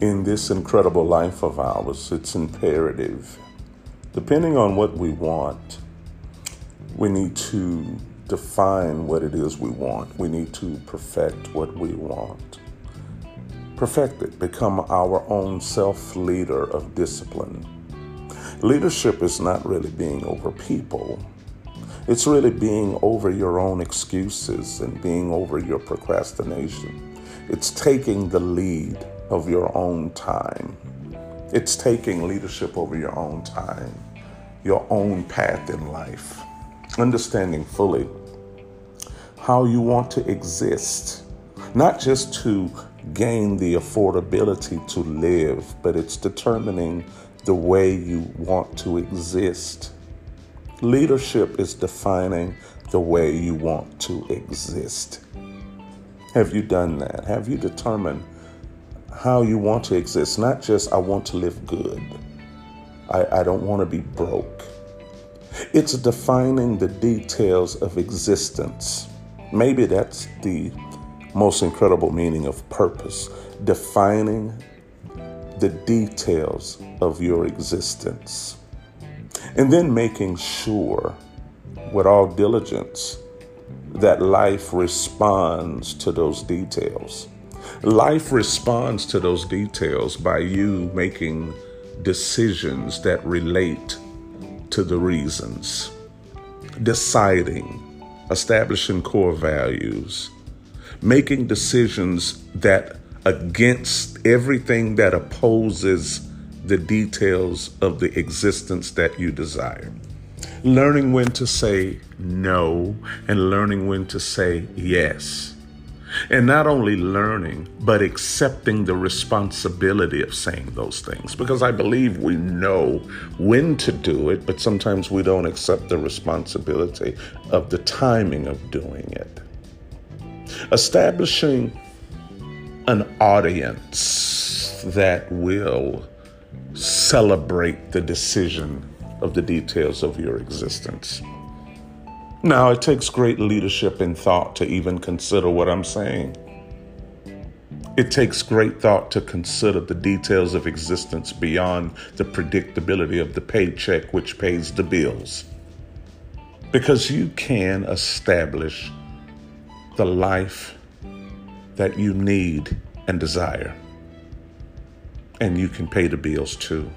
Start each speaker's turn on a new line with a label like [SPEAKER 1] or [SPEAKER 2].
[SPEAKER 1] in this incredible life of ours, it's imperative. Depending on what we want, we need to define what it is we want. We need to perfect what we want. Perfect it, become our own self leader of discipline. Leadership is not really being over people, it's really being over your own excuses and being over your procrastination. It's taking the lead of your own time. It's taking leadership over your own time, your own path in life, understanding fully how you want to exist, not just to gain the affordability to live, but it's determining the way you want to exist. Leadership is defining the way you want to exist. Have you done that? Have you determined how you want to exist? Not just, I want to live good, I, I don't want to be broke. It's defining the details of existence. Maybe that's the most incredible meaning of purpose, defining the details of your existence. And then making sure, with all diligence, that life responds to those details. Life responds to those details by you making decisions that relate to the reasons, deciding, establishing core values, making decisions that against everything that opposes the details of the existence that you desire. Learning when to say no and learning when to say yes. And not only learning, but accepting the responsibility of saying those things. Because I believe we know when to do it, but sometimes we don't accept the responsibility of the timing of doing it. Establishing an audience that will celebrate the decision of the details of your existence. Now, it takes great leadership and thought to even consider what I'm saying. It takes great thought to consider the details of existence beyond the predictability of the paycheck which pays the bills. Because you can establish the life that you need and desire. And you can pay the bills too.